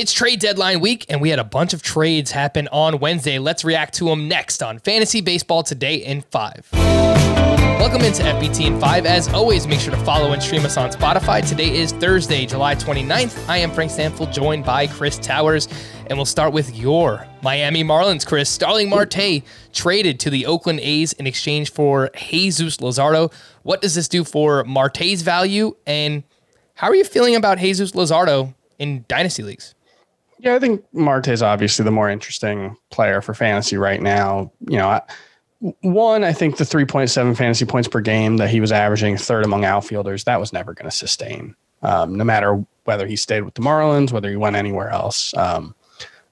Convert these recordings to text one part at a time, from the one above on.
It's trade deadline week, and we had a bunch of trades happen on Wednesday. Let's react to them next on Fantasy Baseball Today in 5. Welcome into FBT in 5. As always, make sure to follow and stream us on Spotify. Today is Thursday, July 29th. I am Frank Stampfl, joined by Chris Towers, and we'll start with your Miami Marlins, Chris. Starling Marte traded to the Oakland A's in exchange for Jesus Luzardo. What does this do for Marte's value, and how are you feeling about Jesus Luzardo in dynasty leagues? Yeah, I think Marte is obviously the more interesting player for fantasy right now. You know, I, one, I think the 3.7 fantasy points per game that he was averaging third among outfielders, that was never going to sustain, um, no matter whether he stayed with the Marlins, whether he went anywhere else. Um,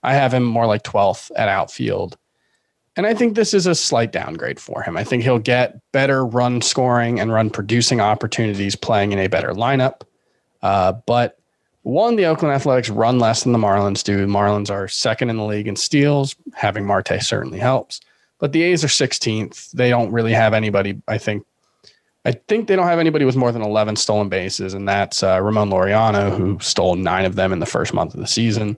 I have him more like 12th at outfield. And I think this is a slight downgrade for him. I think he'll get better run scoring and run producing opportunities playing in a better lineup. Uh, but one, the Oakland Athletics run less than the Marlins do. The Marlins are second in the league in steals. Having Marte certainly helps. But the A's are 16th. They don't really have anybody, I think. I think they don't have anybody with more than 11 stolen bases, and that's uh, Ramon Laureano, who stole nine of them in the first month of the season.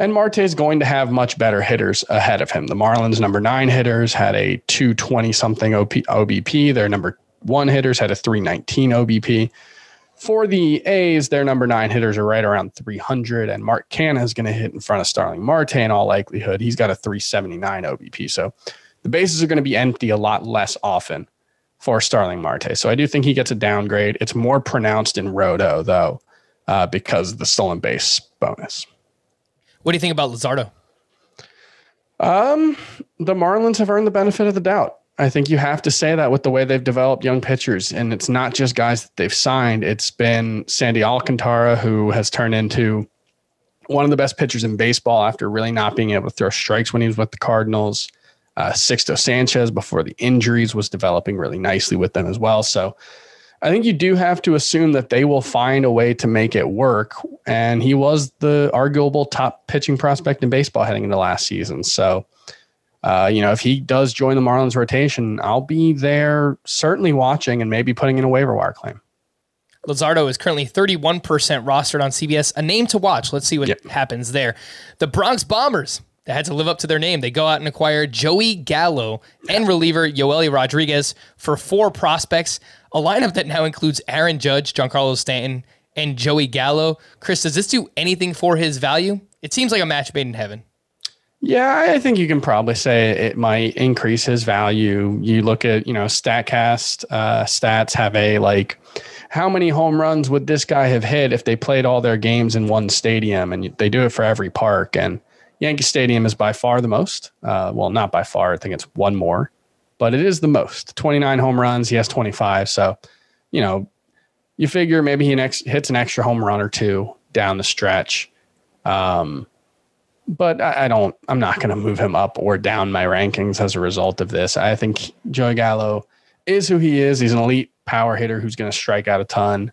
And Marte is going to have much better hitters ahead of him. The Marlins' number nine hitters had a 220 something OBP. Their number one hitters had a 319 OBP. For the A's, their number nine hitters are right around 300, and Mark Canha is going to hit in front of Starling Marte in all likelihood. He's got a 379 OBP. So the bases are going to be empty a lot less often for Starling Marte. So I do think he gets a downgrade. It's more pronounced in Roto, though, uh, because of the stolen base bonus. What do you think about Luzardo? Um, the Marlins have earned the benefit of the doubt. I think you have to say that with the way they've developed young pitchers. And it's not just guys that they've signed, it's been Sandy Alcantara, who has turned into one of the best pitchers in baseball after really not being able to throw strikes when he was with the Cardinals. Uh, Sixto Sanchez, before the injuries, was developing really nicely with them as well. So I think you do have to assume that they will find a way to make it work. And he was the arguable top pitching prospect in baseball heading into last season. So, uh, you know, if he does join the Marlins rotation, I'll be there certainly watching and maybe putting in a waiver wire claim. Luzardo is currently 31% rostered on CBS. A name to watch. Let's see what yep. happens there. The Bronx Bombers they had to live up to their name. They go out and acquire Joey Gallo and reliever Joely Rodriguez for four prospects. A lineup that now includes Aaron Judge, Giancarlo Stanton, and Joey Gallo. Chris, does this do anything for his value? It seems like a match made in heaven. Yeah, I think you can probably say it might increase his value. You look at, you know, StatCast uh, stats have a like, how many home runs would this guy have hit if they played all their games in one stadium? And they do it for every park. And Yankee Stadium is by far the most. Uh, well, not by far. I think it's one more, but it is the most. 29 home runs. He has 25. So, you know, you figure maybe he next hits an extra home run or two down the stretch. Um, but I, I don't. I'm not going to move him up or down my rankings as a result of this. I think Joey Gallo is who he is. He's an elite power hitter who's going to strike out a ton.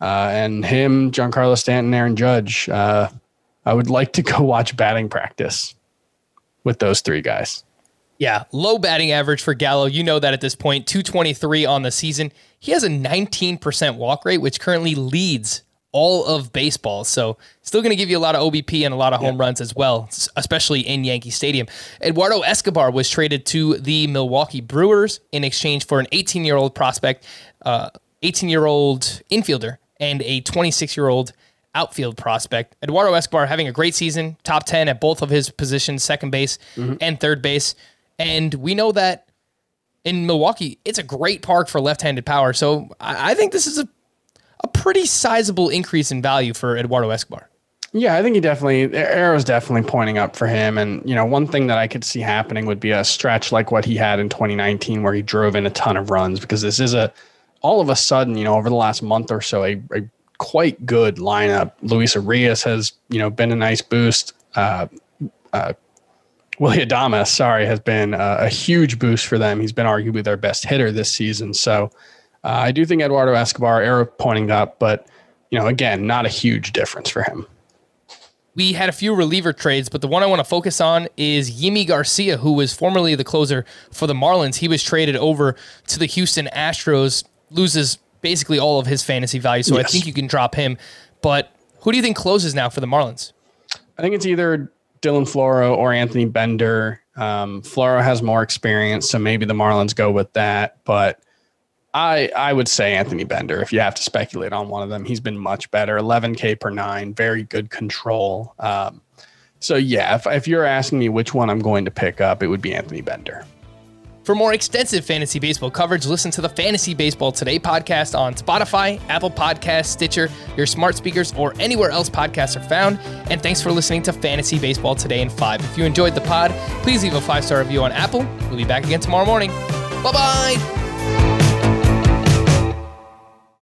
Uh, and him, Giancarlo Stanton, Aaron Judge. Uh, I would like to go watch batting practice with those three guys. Yeah, low batting average for Gallo. You know that at this point, 223 on the season. He has a 19% walk rate, which currently leads all of baseball. So still going to give you a lot of OBP and a lot of home runs as well, especially in Yankee Stadium. Eduardo Escobar was traded to the Milwaukee Brewers in exchange for an 18 year old prospect, 18 uh, year old infielder, and a 26 year old outfield prospect. Eduardo Escobar having a great season, top 10 at both of his positions, second base mm-hmm. and third base. And we know that in Milwaukee, it's a great park for left handed power. So I think this is a a pretty sizable increase in value for Eduardo Escobar. Yeah, I think he definitely arrow's definitely pointing up for him. And you know, one thing that I could see happening would be a stretch like what he had in 2019, where he drove in a ton of runs. Because this is a all of a sudden, you know, over the last month or so, a, a quite good lineup. Luis Urias has you know been a nice boost. Uh, uh, Willy Adames, sorry, has been a, a huge boost for them. He's been arguably their best hitter this season. So uh, I do think Eduardo Escobar, arrow pointing up, but you know, again, not a huge difference for him. We had a few reliever trades, but the one I want to focus on is Yimi Garcia, who was formerly the closer for the Marlins. He was traded over to the Houston Astros, loses basically all of his fantasy value, so yes. I think you can drop him. But who do you think closes now for the Marlins? I think it's either Dylan Floro or Anthony Bender. Um, Floro has more experience, so maybe the Marlins go with that. But I I would say Anthony Bender if you have to speculate on one of them. He's been much better. 11K per nine, very good control. Um, so yeah, if, if you're asking me which one I'm going to pick up, it would be Anthony Bender. For more extensive fantasy baseball coverage, listen to the Fantasy Baseball Today podcast on Spotify, Apple Podcasts, Stitcher, your smart speakers, or anywhere else podcasts are found. And thanks for listening to Fantasy Baseball Today in 5. If you enjoyed the pod, please leave a five star review on Apple. We'll be back again tomorrow morning. Bye bye.